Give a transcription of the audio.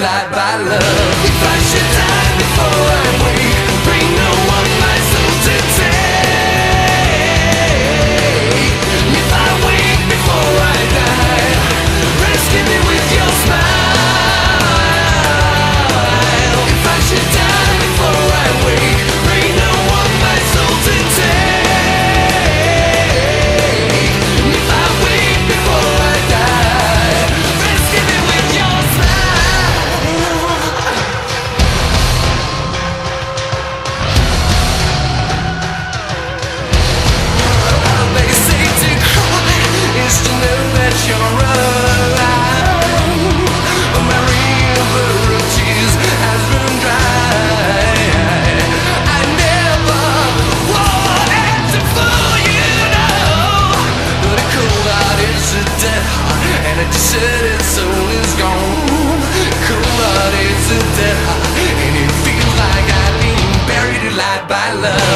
light by love. If I should die before. by love.